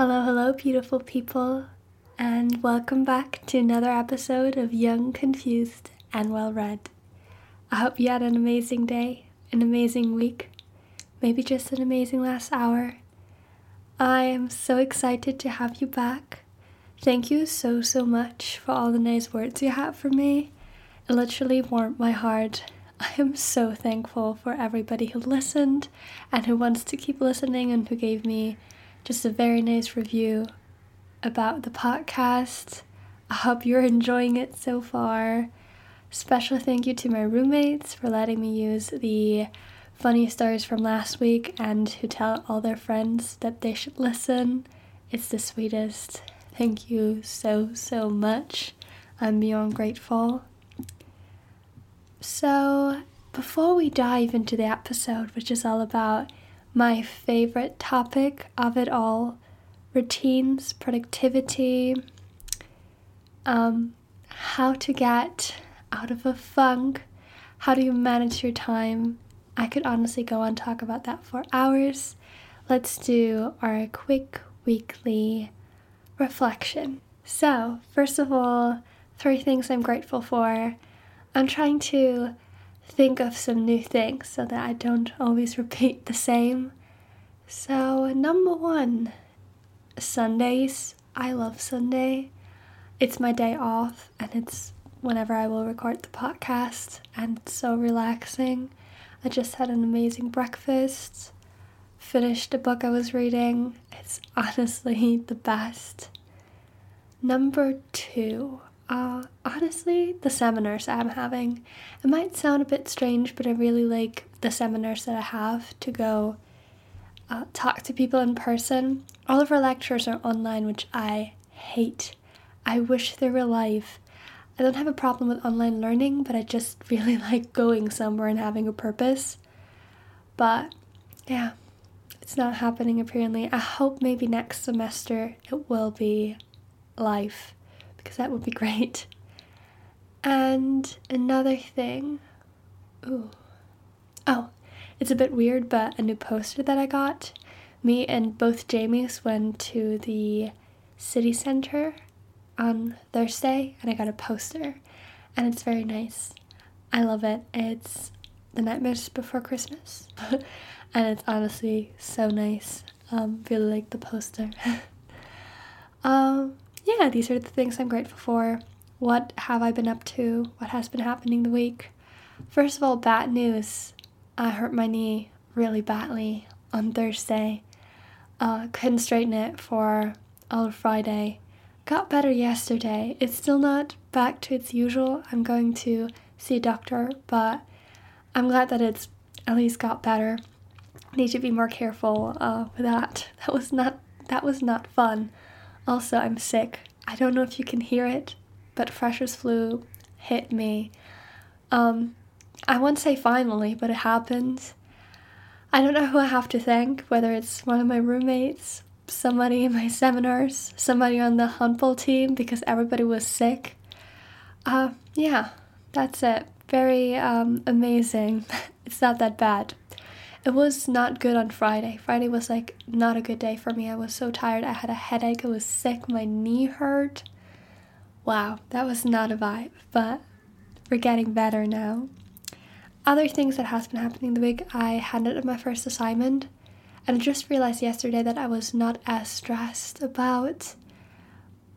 Hello, hello, beautiful people, and welcome back to another episode of Young, Confused, and Well Read. I hope you had an amazing day, an amazing week, maybe just an amazing last hour. I am so excited to have you back. Thank you so, so much for all the nice words you have for me. It literally warmed my heart. I am so thankful for everybody who listened and who wants to keep listening and who gave me just a very nice review about the podcast. I hope you're enjoying it so far. Special thank you to my roommates for letting me use the funny stories from last week and who tell all their friends that they should listen. It's the sweetest. Thank you so, so much. I'm beyond grateful. So, before we dive into the episode, which is all about my favorite topic of it all routines, productivity, um, how to get out of a funk, how do you manage your time. I could honestly go on talk about that for hours. Let's do our quick weekly reflection. So, first of all, three things I'm grateful for. I'm trying to think of some new things so that I don't always repeat the same. So, number one, Sundays. I love Sunday. It's my day off, and it's whenever I will record the podcast, and it's so relaxing. I just had an amazing breakfast, finished a book I was reading. It's honestly the best. Number two, uh, honestly, the seminars I'm having. It might sound a bit strange, but I really like the seminars that I have to go uh, talk to people in person. All of our lectures are online, which I hate. I wish they were live. I don't have a problem with online learning, but I just really like going somewhere and having a purpose. But yeah, it's not happening apparently. I hope maybe next semester it will be live because that would be great. And another thing, ooh, oh, it's a bit weird, but a new poster that I got. Me and both Jamies went to the city center on Thursday and I got a poster, and it's very nice. I love it. It's The Nightmares Before Christmas, and it's honestly so nice. Um, really like the poster. um, yeah, these are the things I'm grateful for. What have I been up to? What has been happening the week? First of all, bad news. I hurt my knee really badly on Thursday. Uh, couldn't straighten it for all of Friday. Got better yesterday. It's still not back to its usual. I'm going to see a doctor, but I'm glad that it's at least got better. Need to be more careful uh, with that. That was not that was not fun. Also, I'm sick. I don't know if you can hear it, but Freshers flu hit me. Um, I won't say finally, but it happened. I don't know who I have to thank, whether it's one of my roommates, somebody in my seminars, somebody on the handball team, because everybody was sick. Uh, yeah, that's it. Very um, amazing. it's not that bad. It was not good on Friday. Friday was like not a good day for me. I was so tired. I had a headache. I was sick. My knee hurt. Wow, that was not a vibe, but we're getting better now. Other things that has been happening the week, I handed in my first assignment and I just realized yesterday that I was not as stressed about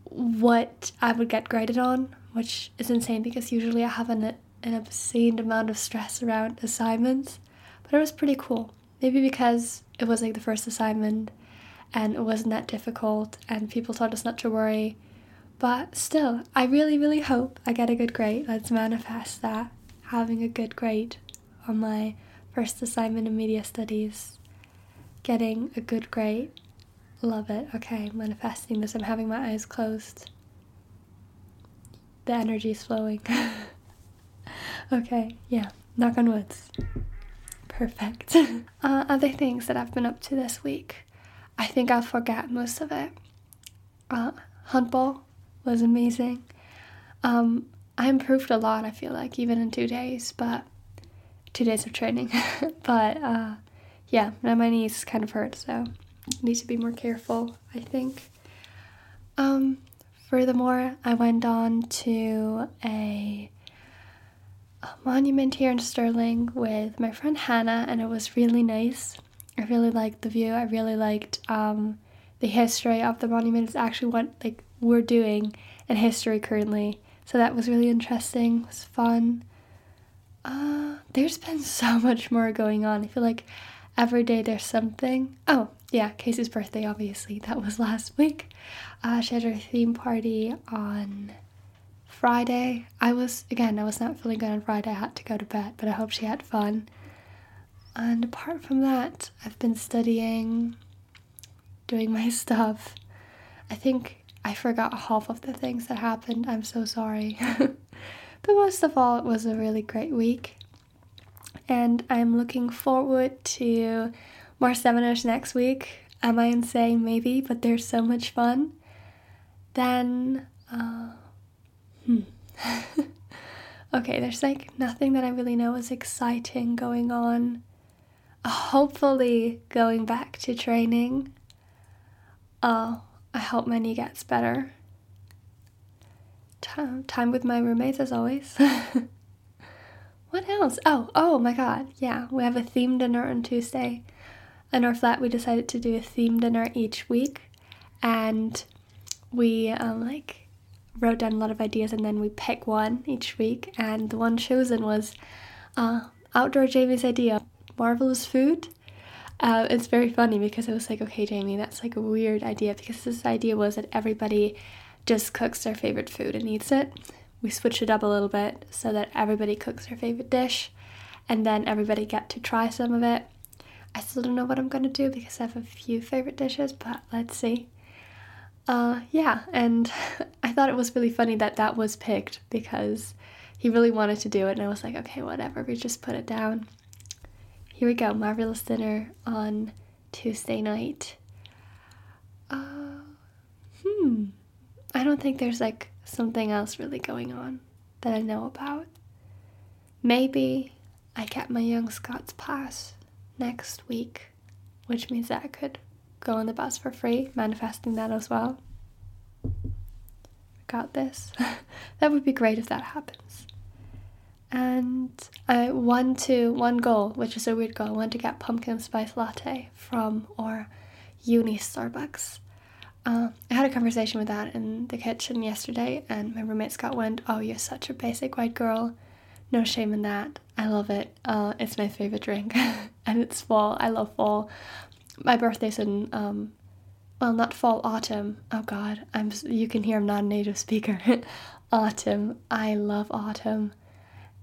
what I would get graded on, which is insane because usually I have an, an obscene amount of stress around assignments. But it was pretty cool. Maybe because it was like the first assignment and it wasn't that difficult and people told us not to worry. But still, I really, really hope I get a good grade. Let's manifest that. Having a good grade on my first assignment in media studies. Getting a good grade. Love it. Okay, manifesting this. I'm having my eyes closed. The energy is flowing. okay, yeah. Knock on woods. Perfect. uh, other things that I've been up to this week. I think I'll forget most of it. Uh, handball was amazing. Um, I improved a lot, I feel like, even in two days, but two days of training. but uh, yeah, now my knees kind of hurt, so I need to be more careful, I think. Um, furthermore, I went on to a, a monument here in Stirling with my friend Hannah, and it was really nice. I really liked the view. I really liked um, the history of the monument. It's actually what like we're doing in history currently, so that was really interesting. It was fun. Uh, there's been so much more going on. I feel like every day there's something. Oh, yeah, Casey's birthday, obviously. That was last week. Uh, she had her theme party on Friday. I was, again, I was not feeling good on Friday. I had to go to bed, but I hope she had fun. And apart from that, I've been studying, doing my stuff. I think I forgot half of the things that happened. I'm so sorry. but most of all, it was a really great week. And I'm looking forward to more seminars next week. Am I insane? Maybe, but they're so much fun. Then, uh, hmm. okay, there's like nothing that I really know is exciting going on. Uh, hopefully, going back to training. Oh, I hope my knee gets better. Time, time with my roommates as always. what else? Oh, oh my god, yeah, we have a theme dinner on Tuesday in our flat we decided to do a theme dinner each week and we um, like wrote down a lot of ideas and then we pick one each week. And the one chosen was uh, outdoor jamie's idea marvelous food. Uh, it's very funny because it was like okay jamie that's like a weird idea because this idea was that everybody just cooks their favorite food and eats it. We switched it up a little bit so that everybody cooks their favorite dish and then everybody get to try some of it. I still don't know what I'm gonna do because I have a few favorite dishes, but let's see. Uh, yeah, and I thought it was really funny that that was picked because he really wanted to do it, and I was like, okay, whatever, we just put it down. Here we go, marvelous dinner on Tuesday night. Uh, hmm, I don't think there's like something else really going on that I know about. Maybe I get my young Scots pass next week, which means that I could go on the bus for free, manifesting that as well. Got this. that would be great if that happens. And I want to one goal, which is a weird goal. I want to get pumpkin spice latte from or uni Starbucks. Uh, I had a conversation with that in the kitchen yesterday, and my roommate Scott went, "Oh, you're such a basic white girl. No shame in that. I love it. Uh, it's my favorite drink, and it's fall. I love fall. My birthday's in um, well, not fall, autumn. Oh God, I'm. You can hear I'm not a native speaker. autumn. I love autumn,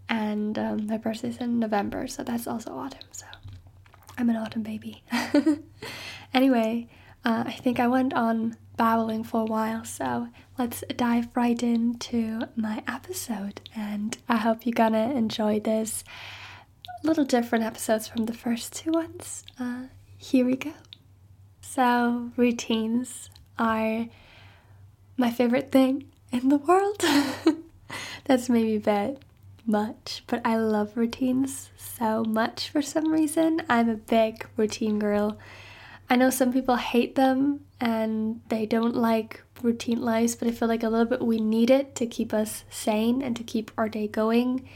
and um, my birthday's in November, so that's also autumn. So I'm an autumn baby. anyway, uh, I think I went on babbling for a while, so let's dive right into my episode. And I hope you're gonna enjoy this. Little different episodes from the first two ones. Uh, here we go. So, routines are my favorite thing in the world. That's maybe a bit much, but I love routines so much for some reason. I'm a big routine girl. I know some people hate them and they don't like routine lives, but I feel like a little bit we need it to keep us sane and to keep our day going.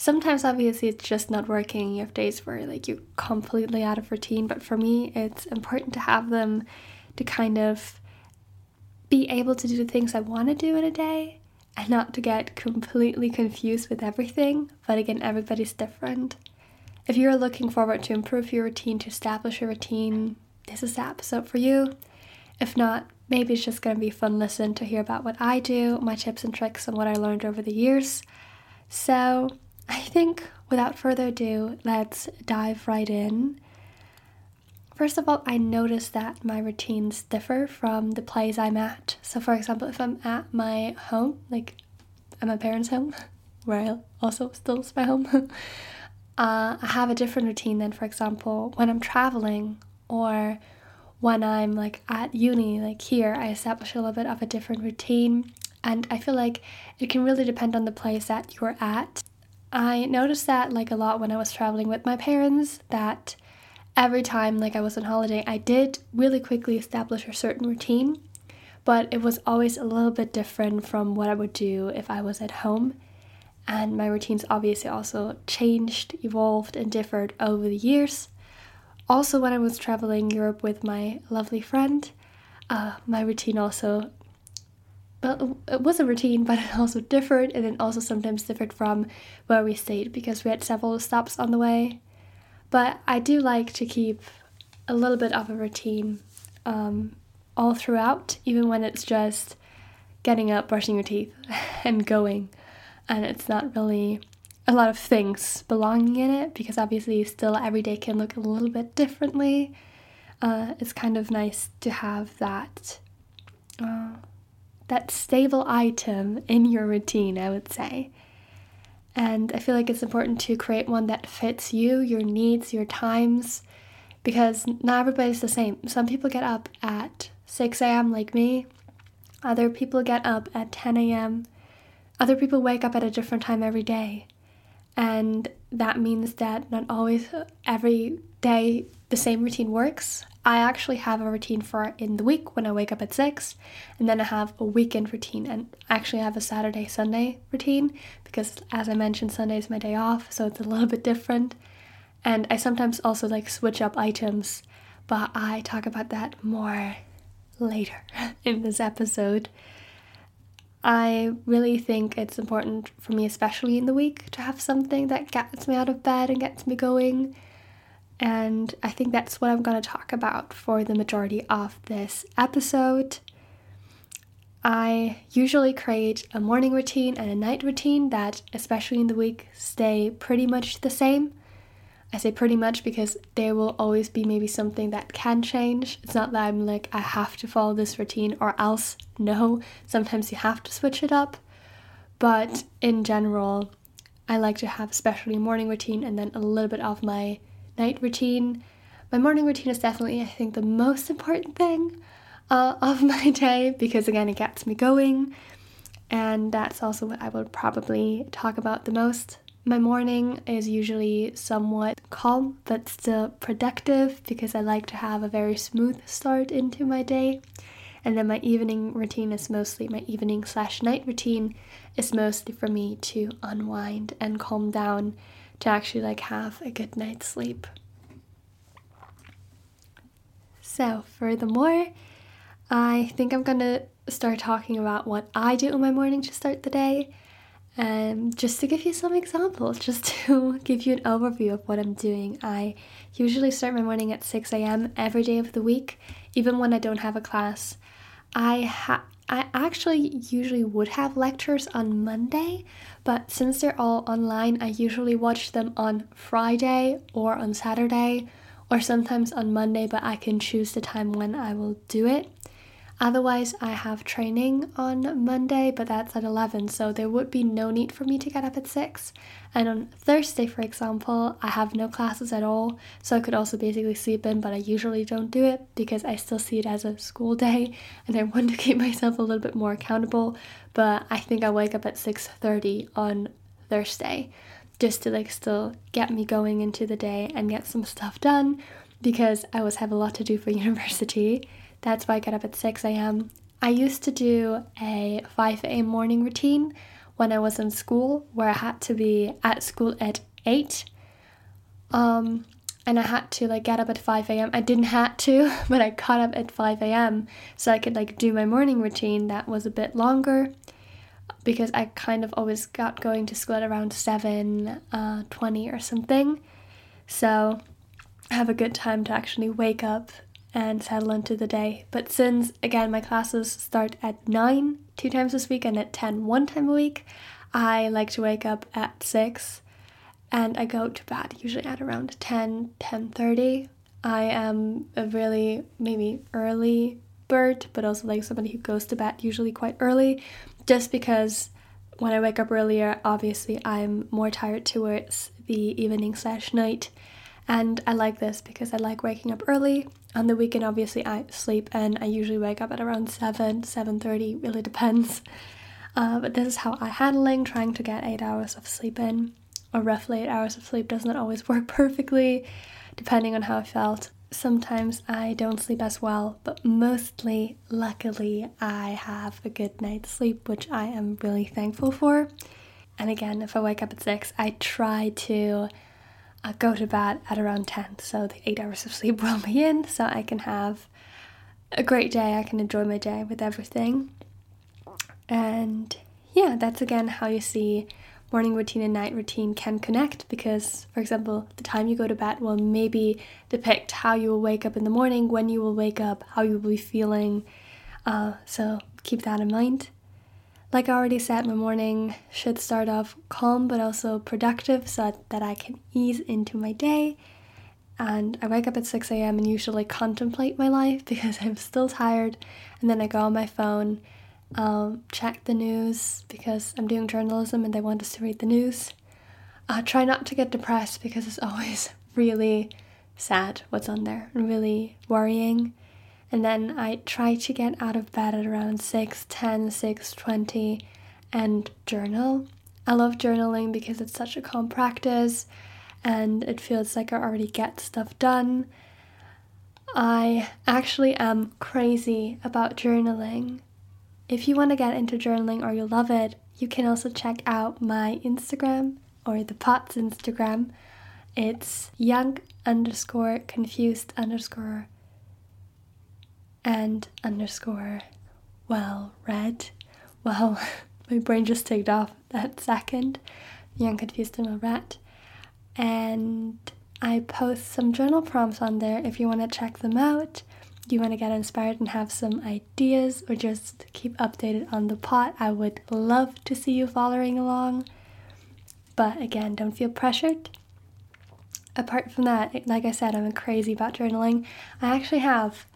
Sometimes, obviously, it's just not working. You have days where like you're completely out of routine, but for me, it's important to have them to kind of be able to do the things I want to do in a day and not to get completely confused with everything. But again, everybody's different. If you're looking forward to improve your routine, to establish a routine, this is the episode for you. If not, maybe it's just going to be fun listen to hear about what I do, my tips and tricks, and what I learned over the years. So, I think without further ado, let's dive right in. First of all, I notice that my routines differ from the place I'm at. So, for example, if I'm at my home, like at my parents' home, where I also still is my home, uh, I have a different routine than, for example, when I'm traveling or when I'm like at uni, like here, I establish a little bit of a different routine. And I feel like it can really depend on the place that you're at. I noticed that like a lot when I was traveling with my parents that every time like I was on holiday, I did really quickly establish a certain routine, but it was always a little bit different from what I would do if I was at home. And my routines obviously also changed, evolved, and differed over the years. Also, when I was traveling Europe with my lovely friend, uh, my routine also well, it was a routine, but it also differed, and it also sometimes differed from where we stayed because we had several stops on the way. But I do like to keep a little bit of a routine um, all throughout, even when it's just getting up, brushing your teeth, and going. And it's not really a lot of things belonging in it because obviously, still every day can look a little bit differently. Uh, it's kind of nice to have that. Uh, that stable item in your routine, I would say. And I feel like it's important to create one that fits you, your needs, your times, because not everybody's the same. Some people get up at 6 a.m., like me, other people get up at 10 a.m., other people wake up at a different time every day. And that means that not always every day the same routine works. I actually have a routine for in the week when I wake up at 6, and then I have a weekend routine, and actually I have a Saturday Sunday routine because, as I mentioned, Sunday is my day off, so it's a little bit different. And I sometimes also like switch up items, but I talk about that more later in this episode. I really think it's important for me, especially in the week, to have something that gets me out of bed and gets me going and I think that's what I'm going to talk about for the majority of this episode. I usually create a morning routine and a night routine that, especially in the week, stay pretty much the same. I say pretty much because there will always be maybe something that can change. It's not that I'm like, I have to follow this routine or else. No, sometimes you have to switch it up. But in general, I like to have especially morning routine and then a little bit of my night routine. My morning routine is definitely, I think, the most important thing uh, of my day because, again, it gets me going. And that's also what I would probably talk about the most. My morning is usually somewhat calm but still productive because I like to have a very smooth start into my day. And then my evening routine is mostly my evening slash night routine is mostly for me to unwind and calm down to actually like have a good night's sleep. So, furthermore, I think I'm gonna start talking about what I do in my morning to start the day. And just to give you some examples, just to give you an overview of what I'm doing, I usually start my morning at 6 a.m. every day of the week, even when I don't have a class. I ha- I actually usually would have lectures on Monday, but since they're all online, I usually watch them on Friday or on Saturday or sometimes on Monday, but I can choose the time when I will do it. Otherwise, I have training on Monday, but that's at 11, so there would be no need for me to get up at 6. And on Thursday, for example, I have no classes at all, so I could also basically sleep in, but I usually don't do it because I still see it as a school day and I want to keep myself a little bit more accountable. But I think I wake up at 6:30 on Thursday just to like still get me going into the day and get some stuff done because I always have a lot to do for university that's why I get up at 6 a.m. I used to do a 5 a.m. morning routine when I was in school where I had to be at school at 8. Um, and I had to like get up at 5 a.m. I didn't have to, but I got up at 5 a.m. so I could like do my morning routine that was a bit longer because I kind of always got going to school at around 7 uh, 20 or something. So I have a good time to actually wake up and settle into the day. But since, again, my classes start at 9 two times this week and at 10 one time a week, I like to wake up at 6 and I go to bed usually at around 10, 10.30. I am a really maybe early bird, but also like somebody who goes to bed usually quite early, just because when I wake up earlier, obviously I'm more tired towards the evening slash night. And I like this because I like waking up early on the weekend obviously i sleep and i usually wake up at around 7 7.30 really depends uh, but this is how i handling trying to get eight hours of sleep in or roughly eight hours of sleep does not always work perfectly depending on how I felt. Sometimes I don't sleep as well, but mostly, luckily, I have a good night's sleep, which I am really thankful for. And again, if I wake up at 6, I try to uh, go to bed at around 10, so the 8 hours of sleep will be in, so I can have a great day. I can enjoy my day with everything. And yeah, that's again how you see morning routine and night routine can connect because, for example, the time you go to bed will maybe depict how you will wake up in the morning, when you will wake up, how you will be feeling. Uh, so keep that in mind. Like I already said, my morning should start off calm but also productive so that I can ease into my day. And I wake up at 6 a.m. and usually contemplate my life because I'm still tired. And then I go on my phone um, check the news because I'm doing journalism and they want us to read the news. I try not to get depressed because it's always really sad what's on there and really worrying. And then I try to get out of bed at around 6 10, 6 20 and journal. I love journaling because it's such a calm practice and it feels like I already get stuff done. I actually am crazy about journaling. If you want to get into journaling or you love it, you can also check out my Instagram or the POTS Instagram. It's young underscore confused underscore and underscore well read. Well, my brain just ticked off that second. Young confused and well read. And I post some journal prompts on there if you want to check them out you want to get inspired and have some ideas or just keep updated on the pot, I would love to see you following along. But again, don't feel pressured. Apart from that, like I said, I'm crazy about journaling. I actually have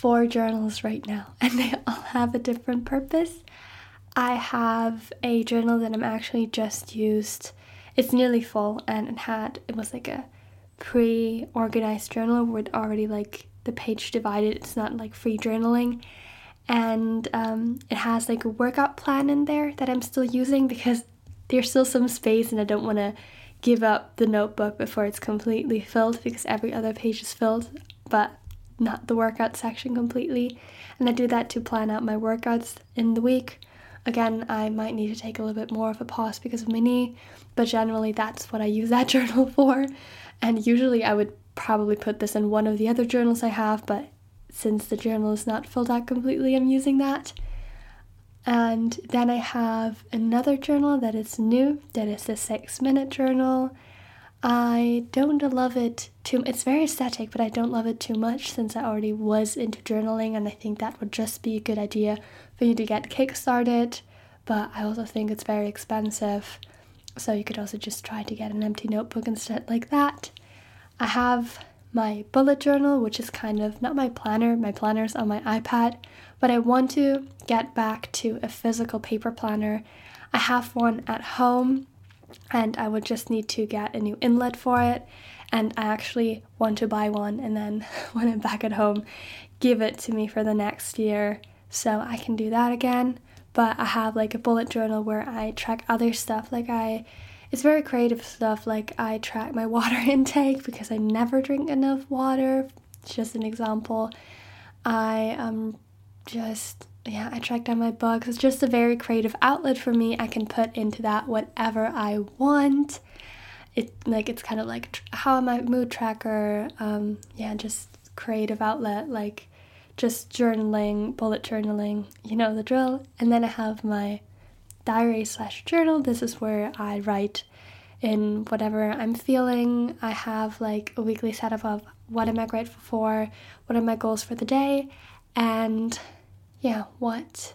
four journals right now, and they all have a different purpose. I have a journal that I'm actually just used. It's nearly full, and it had it was like a pre-organized journal with already like the page divided. It's not like free journaling. And um, it has like a workout plan in there that I'm still using because there's still some space and I don't want to give up the notebook before it's completely filled because every other page is filled, but not the workout section completely. And I do that to plan out my workouts in the week. Again, I might need to take a little bit more of a pause because of my knee, but generally that's what I use that journal for. And usually I would probably put this in one of the other journals I have, but since the journal is not filled out completely, I'm using that. And then I have another journal that is new, that is the six minute journal. I don't love it too it's very aesthetic, but I don't love it too much since I already was into journaling and I think that would just be a good idea for you to get kick-started. But I also think it's very expensive. So you could also just try to get an empty notebook instead like that. I have my bullet journal, which is kind of not my planner, my planner's on my iPad, but I want to get back to a physical paper planner. I have one at home and I would just need to get a new inlet for it. And I actually want to buy one and then when I'm back at home, give it to me for the next year so I can do that again. But I have like a bullet journal where I track other stuff, like I it's very creative stuff. Like I track my water intake because I never drink enough water. It's just an example. I um just yeah, I track down my books. It's just a very creative outlet for me. I can put into that whatever I want. It like it's kind of like tr- how am I mood tracker? Um, yeah, just creative outlet like just journaling, bullet journaling. You know the drill. And then I have my diary slash journal. This is where I write in whatever I'm feeling. I have like a weekly setup of what am I grateful for, what are my goals for the day, and yeah, what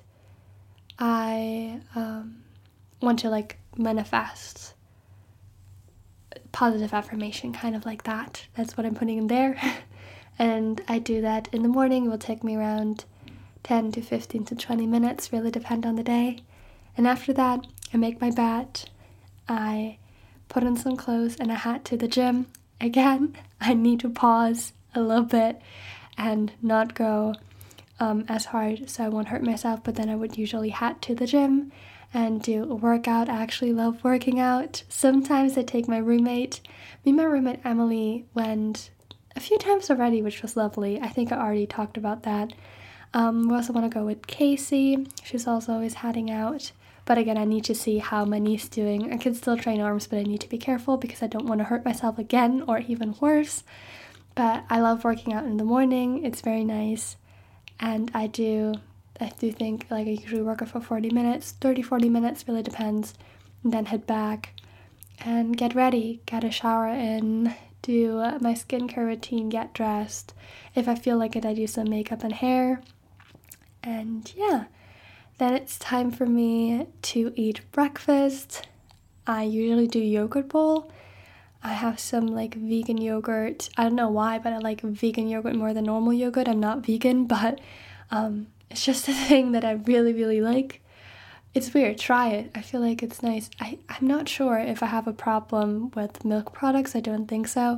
I um, want to like manifest. Positive affirmation, kind of like that. That's what I'm putting in there. and I do that in the morning. It will take me around 10 to 15 to 20 minutes, really depend on the day. And after that, I make my bed, I put on some clothes, and a hat to the gym. Again, I need to pause a little bit and not go um, as hard so I won't hurt myself, but then I would usually head to the gym and do a workout. I actually love working out. Sometimes I take my roommate. Me and my roommate Emily went a few times already, which was lovely. I think I already talked about that. Um, we also want to go with Casey. She's also always heading out. But again, I need to see how my knee's doing. I can still train arms, but I need to be careful because I don't want to hurt myself again or even worse. But I love working out in the morning. It's very nice. And I do I do think like I usually work out for 40 minutes, 30 40 minutes really depends. And then head back and get ready, get a shower in, do uh, my skincare routine, get dressed. If I feel like it, I do some makeup and hair. And yeah, then it's time for me to eat breakfast. I usually do yogurt bowl. I have some like vegan yogurt. I don't know why, but I like vegan yogurt more than normal yogurt. I'm not vegan, but um, it's just a thing that I really, really like. It's weird. Try it. I feel like it's nice. I, I'm not sure if I have a problem with milk products. I don't think so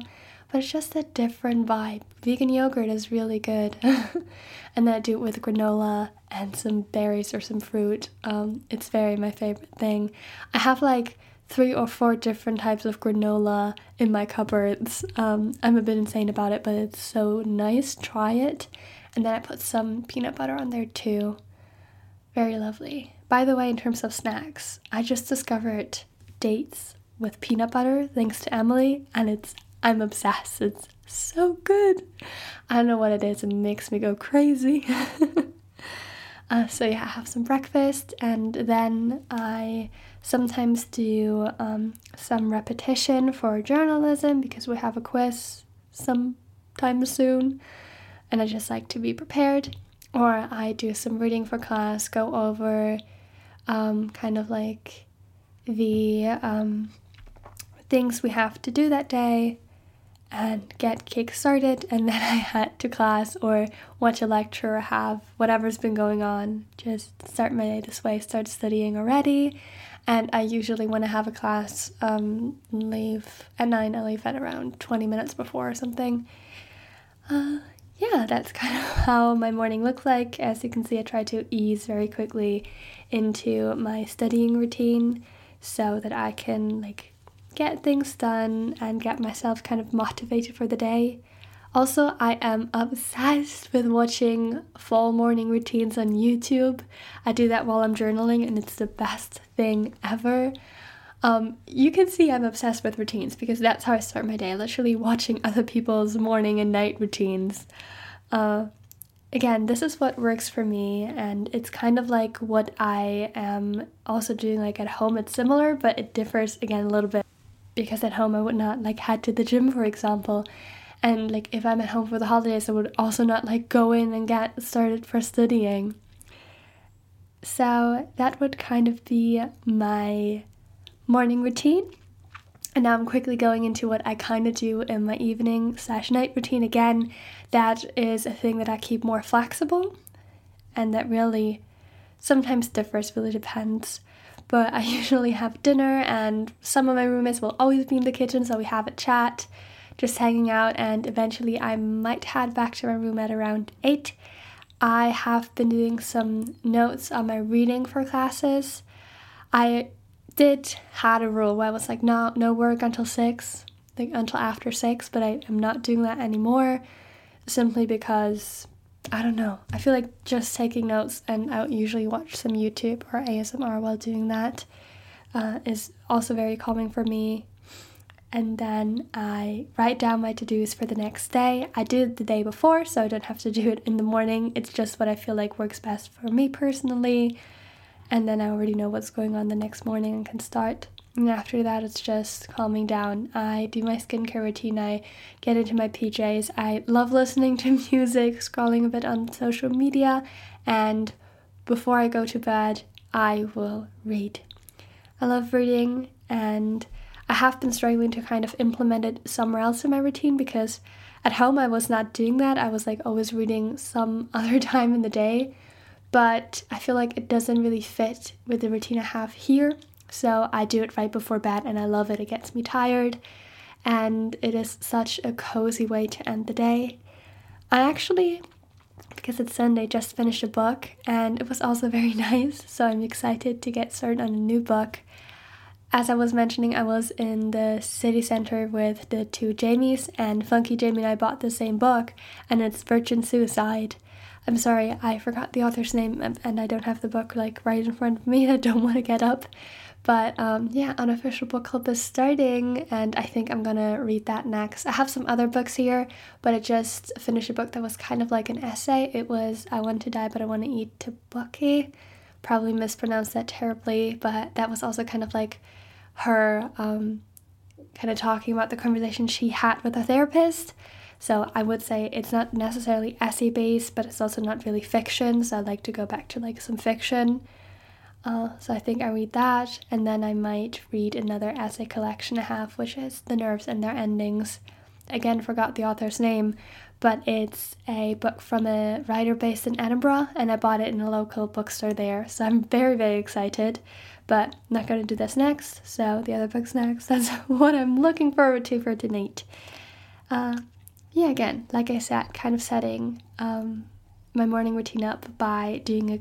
but it's just a different vibe. Vegan yogurt is really good. and then I do it with granola and some berries or some fruit. Um, it's very my favorite thing. I have like three or four different types of granola in my cupboards. Um, I'm a bit insane about it, but it's so nice. Try it. And then I put some peanut butter on there too. Very lovely. By the way, in terms of snacks, I just discovered dates with peanut butter thanks to Emily, and it's I'm obsessed. It's so good. I don't know what it is, it makes me go crazy. uh, so, yeah, I have some breakfast and then I sometimes do um, some repetition for journalism because we have a quiz sometime soon and I just like to be prepared. Or I do some reading for class, go over um, kind of like the um, things we have to do that day and get kick started and then I head to class or watch a lecture or have whatever's been going on. Just start my day this way, start studying already. And I usually when I have a class, um, leave at nine, I leave at around 20 minutes before or something. Uh, yeah, that's kind of how my morning looks like. As you can see, I try to ease very quickly into my studying routine so that I can like get things done and get myself kind of motivated for the day. Also, I am obsessed with watching fall morning routines on YouTube. I do that while I'm journaling, and it's the best thing ever. Um, you can see I'm obsessed with routines because that's how I start my day, literally watching other people's morning and night routines. Uh, again, this is what works for me, and it's kind of like what I am also doing like at home. It's similar, but it differs again a little bit because at home I would not like head to the gym, for example. And like if I'm at home for the holidays, I would also not like go in and get started for studying. So that would kind of be my morning routine. And now I'm quickly going into what I kind of do in my evening slash night routine again. That is a thing that I keep more flexible and that really sometimes differs, really depends but I usually have dinner, and some of my roommates will always be in the kitchen, so we have a chat, just hanging out, and eventually I might head back to my room at around 8. I have been doing some notes on my reading for classes. I did had a rule where I was like, no, no work until 6, like until after 6, but I am not doing that anymore simply because I don't know. I feel like just taking notes, and I usually watch some YouTube or ASMR while doing that, uh, is also very calming for me. And then I write down my to dos for the next day. I do it the day before, so I don't have to do it in the morning. It's just what I feel like works best for me personally. And then I already know what's going on the next morning and can start. And after that, it's just calming down. I do my skincare routine. I get into my PJs. I love listening to music, scrolling a bit on social media, and before I go to bed, I will read. I love reading, and I have been struggling to kind of implement it somewhere else in my routine because at home I was not doing that. I was like always reading some other time in the day, but I feel like it doesn't really fit with the routine I have here. So I do it right before bed and I love it. It gets me tired and it is such a cozy way to end the day. I actually because it's Sunday, just finished a book and it was also very nice. So I'm excited to get started on a new book. As I was mentioning, I was in the city center with the two Jamies, and Funky Jamie and I bought the same book, and it's Virgin Suicide. I'm sorry, I forgot the author's name, and I don't have the book like right in front of me. I don't want to get up. But um, yeah, unofficial book club is starting, and I think I'm gonna read that next. I have some other books here, but I just finished a book that was kind of like an essay. It was I Want to Die, but I Want to Eat Tteokbokki. Probably mispronounced that terribly, but that was also kind of like her um, kind of talking about the conversation she had with a therapist. So I would say it's not necessarily essay based, but it's also not really fiction. So I'd like to go back to like some fiction. Uh, so I think I read that, and then I might read another essay collection I have, which is The Nerves and Their Endings. Again, forgot the author's name, but it's a book from a writer based in Edinburgh, and I bought it in a local bookstore there. So I'm very, very excited, but I'm not going to do this next. So the other book's next. That's what I'm looking forward to for tonight. Uh, yeah, again, like I said, kind of setting um, my morning routine up by doing a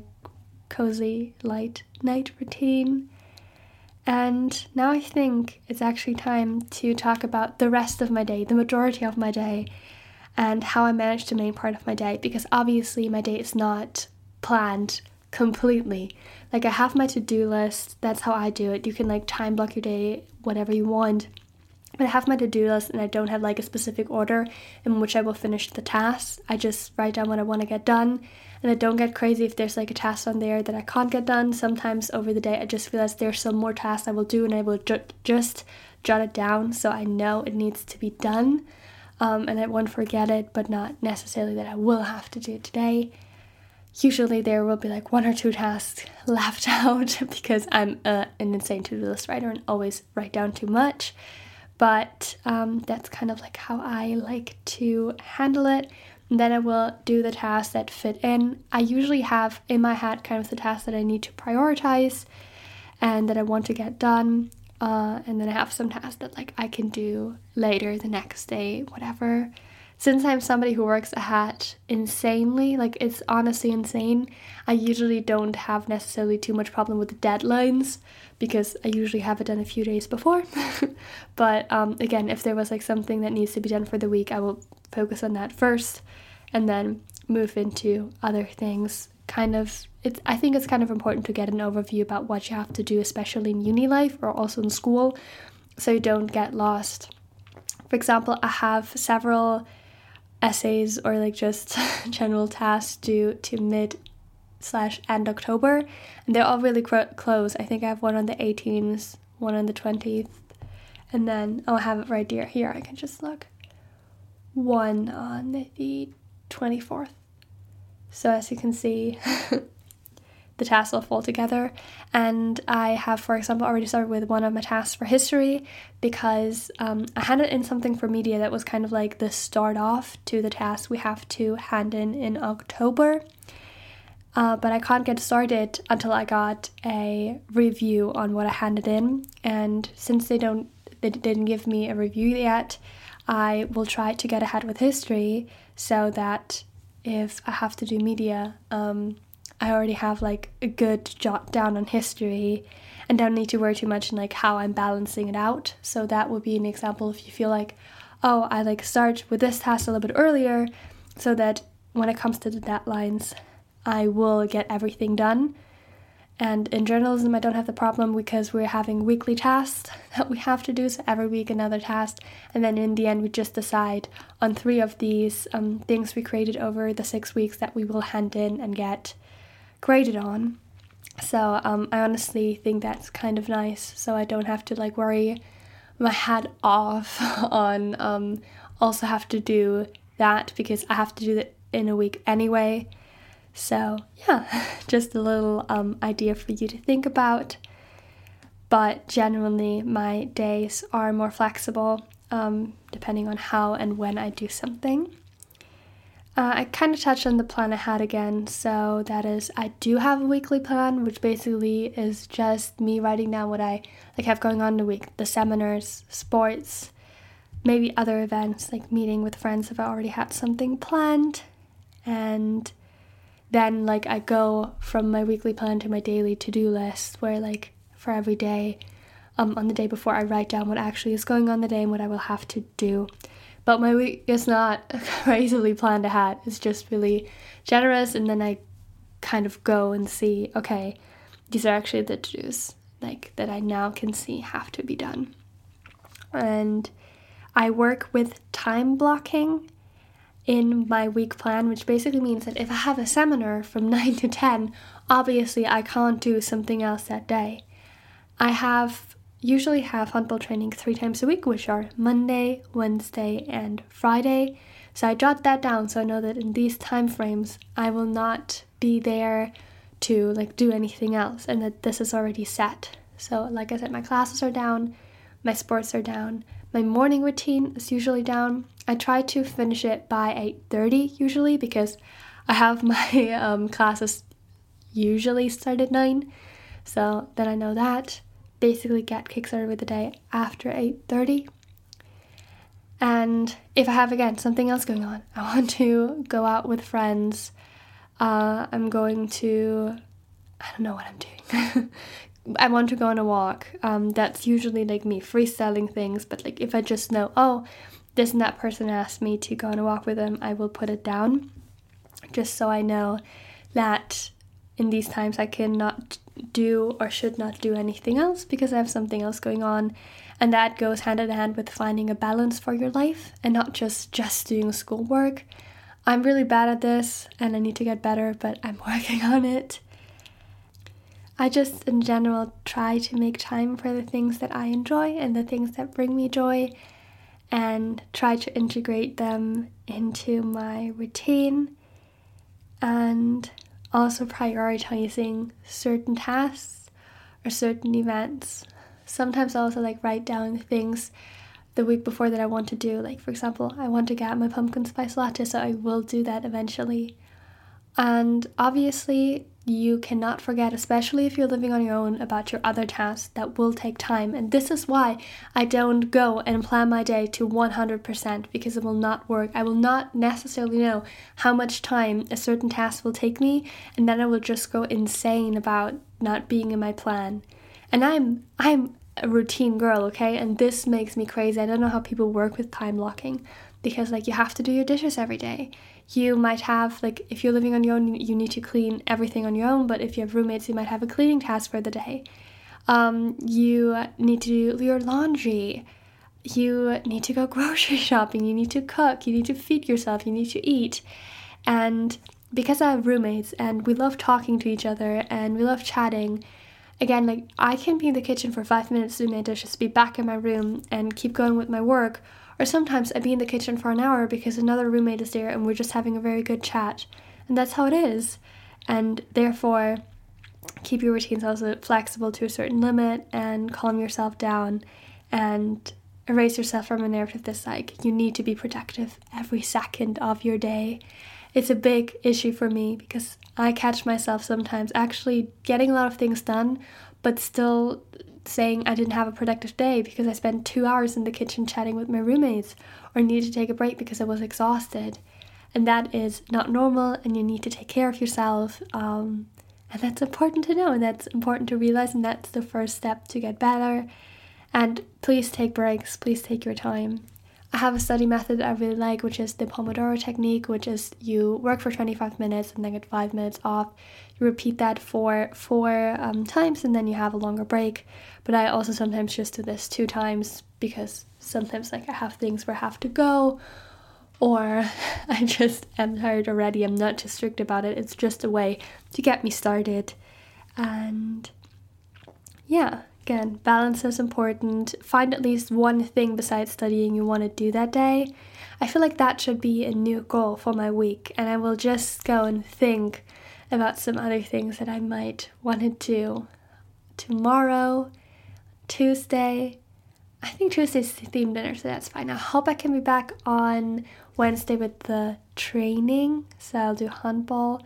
cozy, light night routine. And now I think it's actually time to talk about the rest of my day, the majority of my day, and how I manage the main part of my day because obviously my day is not planned completely. Like I have my to-do list, that's how I do it. You can like time block your day whatever you want. But I have my to-do list and I don't have like a specific order in which I will finish the tasks. I just write down what I want to get done and I don't get crazy if there's like a task on there that I can't get done. Sometimes over the day, I just realize there's some more tasks I will do, and I will ju- just jot it down so I know it needs to be done. Um, and I won't forget it, but not necessarily that I will have to do it today. Usually, there will be like one or two tasks left out because I'm uh, an insane to do list writer and always write down too much. But um, that's kind of like how I like to handle it. And then I will do the tasks that fit in. I usually have in my head kind of the tasks that I need to prioritize and that I want to get done. Uh, and then I have some tasks that like I can do later the next day, whatever. Since I'm somebody who works a hat insanely, like it's honestly insane, I usually don't have necessarily too much problem with the deadlines because I usually have it done a few days before. but um, again, if there was like something that needs to be done for the week, I will focus on that first and then move into other things. Kind of, it's, I think it's kind of important to get an overview about what you have to do, especially in uni life or also in school, so you don't get lost. For example, I have several essays or like just general tasks due to mid slash end October, and they're all really cr- close. I think I have one on the 18th, one on the 20th, and then oh, I have it right here. Here, I can just look. One on the 24th. So as you can see, the tasks will fall together. And I have, for example, already started with one of my tasks for history because um, I handed in something for media that was kind of like the start off to the task we have to hand in in October. Uh, but I can't get started until I got a review on what I handed in. And since they don't, they didn't give me a review yet, I will try to get ahead with history so that if I have to do media, um, I already have like a good jot down on history and don't need to worry too much in like how I'm balancing it out. So that would be an example if you feel like, oh, I like start with this task a little bit earlier so that when it comes to the deadlines, I will get everything done and in journalism, I don't have the problem because we're having weekly tasks that we have to do, so every week another task. And then in the end, we just decide on three of these um, things we created over the six weeks that we will hand in and get graded on. So um, I honestly think that's kind of nice, so I don't have to like worry my head off on um, also have to do that because I have to do it in a week anyway. So, yeah, just a little um, idea for you to think about. But generally, my days are more flexible um, depending on how and when I do something. Uh, I kind of touched on the plan I had again, so that is I do have a weekly plan, which basically is just me writing down what I like have going on in the week, the seminars, sports, maybe other events like meeting with friends if I already had something planned, and then like I go from my weekly plan to my daily to-do list where like for every day um, on the day before I write down what actually is going on the day and what I will have to do. But my week is not crazily planned ahead. It's just really generous and then I kind of go and see, okay, these are actually the to-dos like that I now can see have to be done. And I work with time blocking in my week plan, which basically means that if I have a seminar from 9 to 10, obviously I can't do something else that day. I have usually have handball training three times a week, which are Monday, Wednesday, and Friday. So I jot that down so I know that in these time frames I will not be there to like do anything else and that this is already set. So like I said, my classes are down, my sports are down, my morning routine is usually down. I try to finish it by 8:30 usually because I have my um, classes usually start at 9. So then I know that basically get kickstarted with the day after 8.30 and if i have again something else going on i want to go out with friends. Uh, i'm going to i don't know what i'm doing. I want to go on a walk. Um, that's usually like me freestyling things but like if i just know oh this and that person asked me to go on a walk with them i will put it down just so i know that in these times i cannot do or should not do anything else because I have something else going on. And that goes hand in hand with finding a balance for your life and not just just doing schoolwork. I'm really bad at this and I need to get better, but I'm working on it. I just in general try to make time for the things that I enjoy and the things that bring me joy and try to integrate them into my routine and also prioritizing certain tasks or certain events. Sometimes I also like write down things the week before that I want to do. Like for example, I want to get my pumpkin spice latte, so I will do that eventually. And obviously, you cannot forget, especially if you're living on your own, about your other tasks that will take time. And this is why I don't go and plan my day to 100% because it will not work. I will not necessarily know how much time a certain task will take me, and then I will just go insane about not being in my plan. And I'm I'm a routine girl, okay? And this makes me crazy. I don't know how people work with time blocking because like you have to do your dishes every day. You might have like if you're living on your own you need to clean everything on your own but if you have roommates you might have a cleaning task for the day. Um, you need to do your laundry. You need to go grocery shopping. You need to cook. You need to feed yourself. You need to eat. And because i have roommates and we love talking to each other and we love chatting again like i can be in the kitchen for five minutes doing my dishes be back in my room and keep going with my work or sometimes I'd be in the kitchen for an hour because another roommate is there and we're just having a very good chat. And that's how it is. And therefore, keep your routines also flexible to a certain limit and calm yourself down and erase yourself from a narrative that's like you need to be productive every second of your day. It's a big issue for me because I catch myself sometimes actually getting a lot of things done, but still saying I didn't have a productive day because I spent two hours in the kitchen chatting with my roommates or needed to take a break because I was exhausted. And that is not normal, and you need to take care of yourself. Um, and that's important to know, and that's important to realize, and that's the first step to get better. And please take breaks, please take your time. I have a study method that I really like, which is the Pomodoro technique, which is you work for 25 minutes and then get five minutes off. You repeat that for four um, times and then you have a longer break. But I also sometimes just do this two times because sometimes like I have things where I have to go or I just am tired already. I'm not too strict about it. It's just a way to get me started. And yeah, Again, balance is important. Find at least one thing besides studying you want to do that day. I feel like that should be a new goal for my week, and I will just go and think about some other things that I might want to do tomorrow, Tuesday. I think Tuesday's theme dinner, so that's fine. I hope I can be back on Wednesday with the training, so I'll do handball.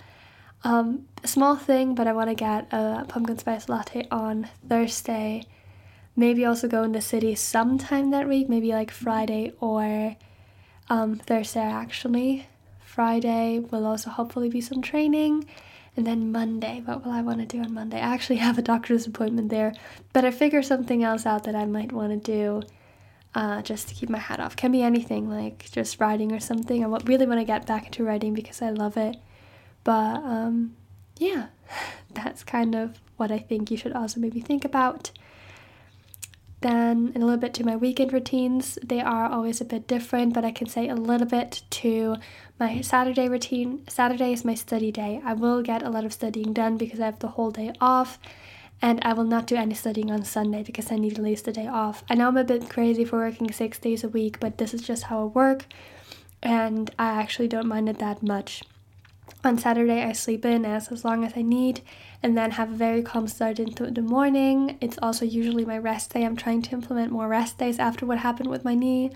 Um, a small thing, but I want to get a pumpkin spice latte on Thursday. Maybe also go in the city sometime that week, maybe like Friday or um, Thursday actually. Friday will also hopefully be some training. And then Monday, what will I want to do on Monday? I actually have a doctor's appointment there, but I figure something else out that I might want to do uh, just to keep my hat off. Can be anything, like just writing or something. I really want to get back into writing because I love it. But um, yeah, that's kind of what I think you should also maybe think about. Then, a little bit to my weekend routines, they are always a bit different, but I can say a little bit to my Saturday routine. Saturday is my study day. I will get a lot of studying done because I have the whole day off, and I will not do any studying on Sunday because I need at least a day off. I know I'm a bit crazy for working six days a week, but this is just how I work, and I actually don't mind it that much. On Saturday, I sleep in as, as long as I need and then have a very calm start into the morning. It's also usually my rest day. I'm trying to implement more rest days after what happened with my knee.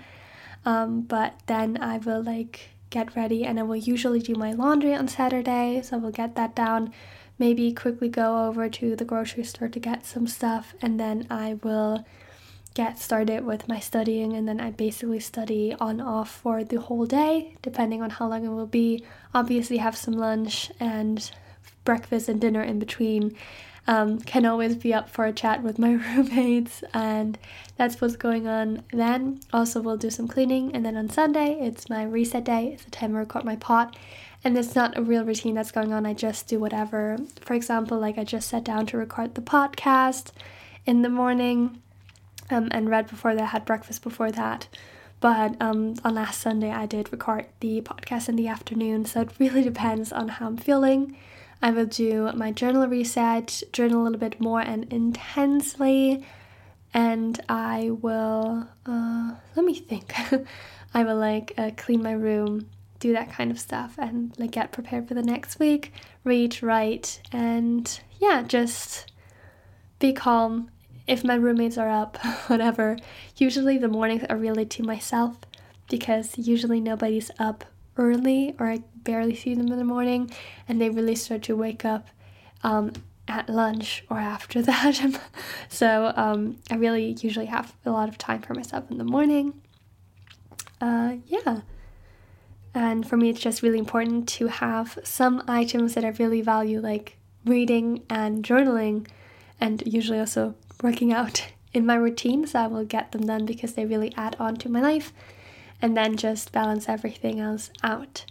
Um, but then I will like get ready and I will usually do my laundry on Saturday. So I will get that down, maybe quickly go over to the grocery store to get some stuff, and then I will get started with my studying and then I basically study on off for the whole day depending on how long it will be. Obviously have some lunch and breakfast and dinner in between. Um, can always be up for a chat with my roommates and that's what's going on then. Also we'll do some cleaning and then on sunday it's my reset day. It's the time i record my pot and it's not a real routine that's going on. I just do whatever. For example like i just sat down to record the podcast in the morning um, and read before that, had breakfast before that. But um, on last Sunday, I did record the podcast in the afternoon, so it really depends on how I'm feeling. I will do my journal reset, journal a little bit more and intensely, and I will, uh, let me think. I will like uh, clean my room, do that kind of stuff, and like get prepared for the next week, read, write, and yeah, just be calm if my roommates are up, whatever, usually the mornings are really to myself because usually nobody's up early or I barely see them in the morning and they really start to wake up um, at lunch or after that. so um, I really usually have a lot of time for myself in the morning. Uh, yeah. And for me, it's just really important to have some items that I really value, like reading and journaling, and usually also working out in my routine, so I will get them done because they really add on to my life and then just balance everything else out.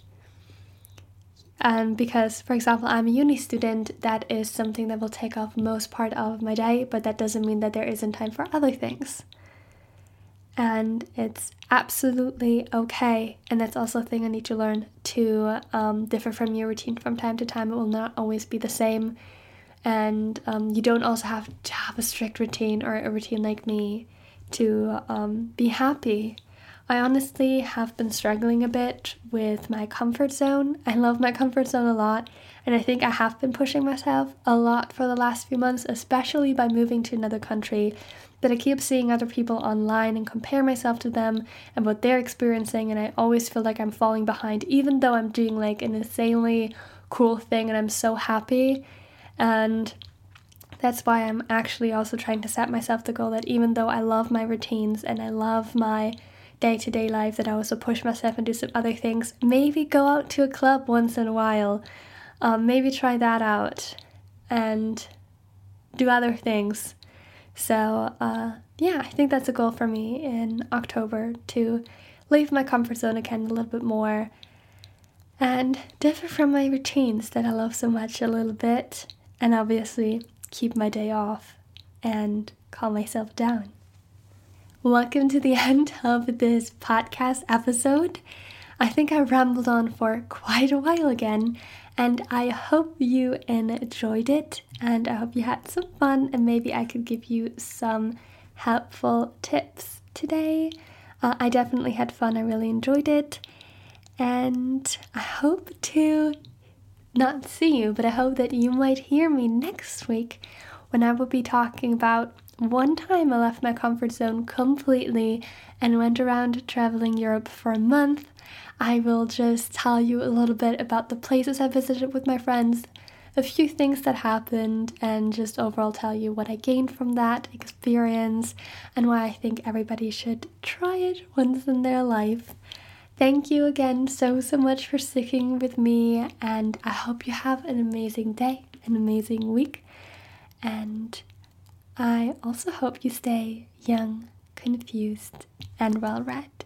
And because, for example, I'm a uni student, that is something that will take up most part of my day, but that doesn't mean that there isn't time for other things. And it's absolutely okay. And that's also a thing I need to learn to um, differ from your routine from time to time. It will not always be the same and um, you don't also have to have a strict routine or a routine like me to um, be happy. I honestly have been struggling a bit with my comfort zone. I love my comfort zone a lot, and I think I have been pushing myself a lot for the last few months, especially by moving to another country. That I keep seeing other people online and compare myself to them and what they're experiencing, and I always feel like I'm falling behind, even though I'm doing like an insanely cool thing and I'm so happy. And that's why I'm actually also trying to set myself the goal that even though I love my routines and I love my day to day life, that I also push myself and do some other things. Maybe go out to a club once in a while. Um, maybe try that out and do other things. So, uh, yeah, I think that's a goal for me in October to leave my comfort zone again a little bit more and differ from my routines that I love so much a little bit and obviously keep my day off and calm myself down. Welcome to the end of this podcast episode. I think I rambled on for quite a while again, and I hope you enjoyed it, and I hope you had some fun, and maybe I could give you some helpful tips today. Uh, I definitely had fun, I really enjoyed it, and I hope to not see you, but I hope that you might hear me next week when I will be talking about one time I left my comfort zone completely and went around traveling Europe for a month. I will just tell you a little bit about the places I visited with my friends, a few things that happened, and just overall tell you what I gained from that experience and why I think everybody should try it once in their life. Thank you again so, so much for sticking with me, and I hope you have an amazing day, an amazing week, and I also hope you stay young, confused, and well read.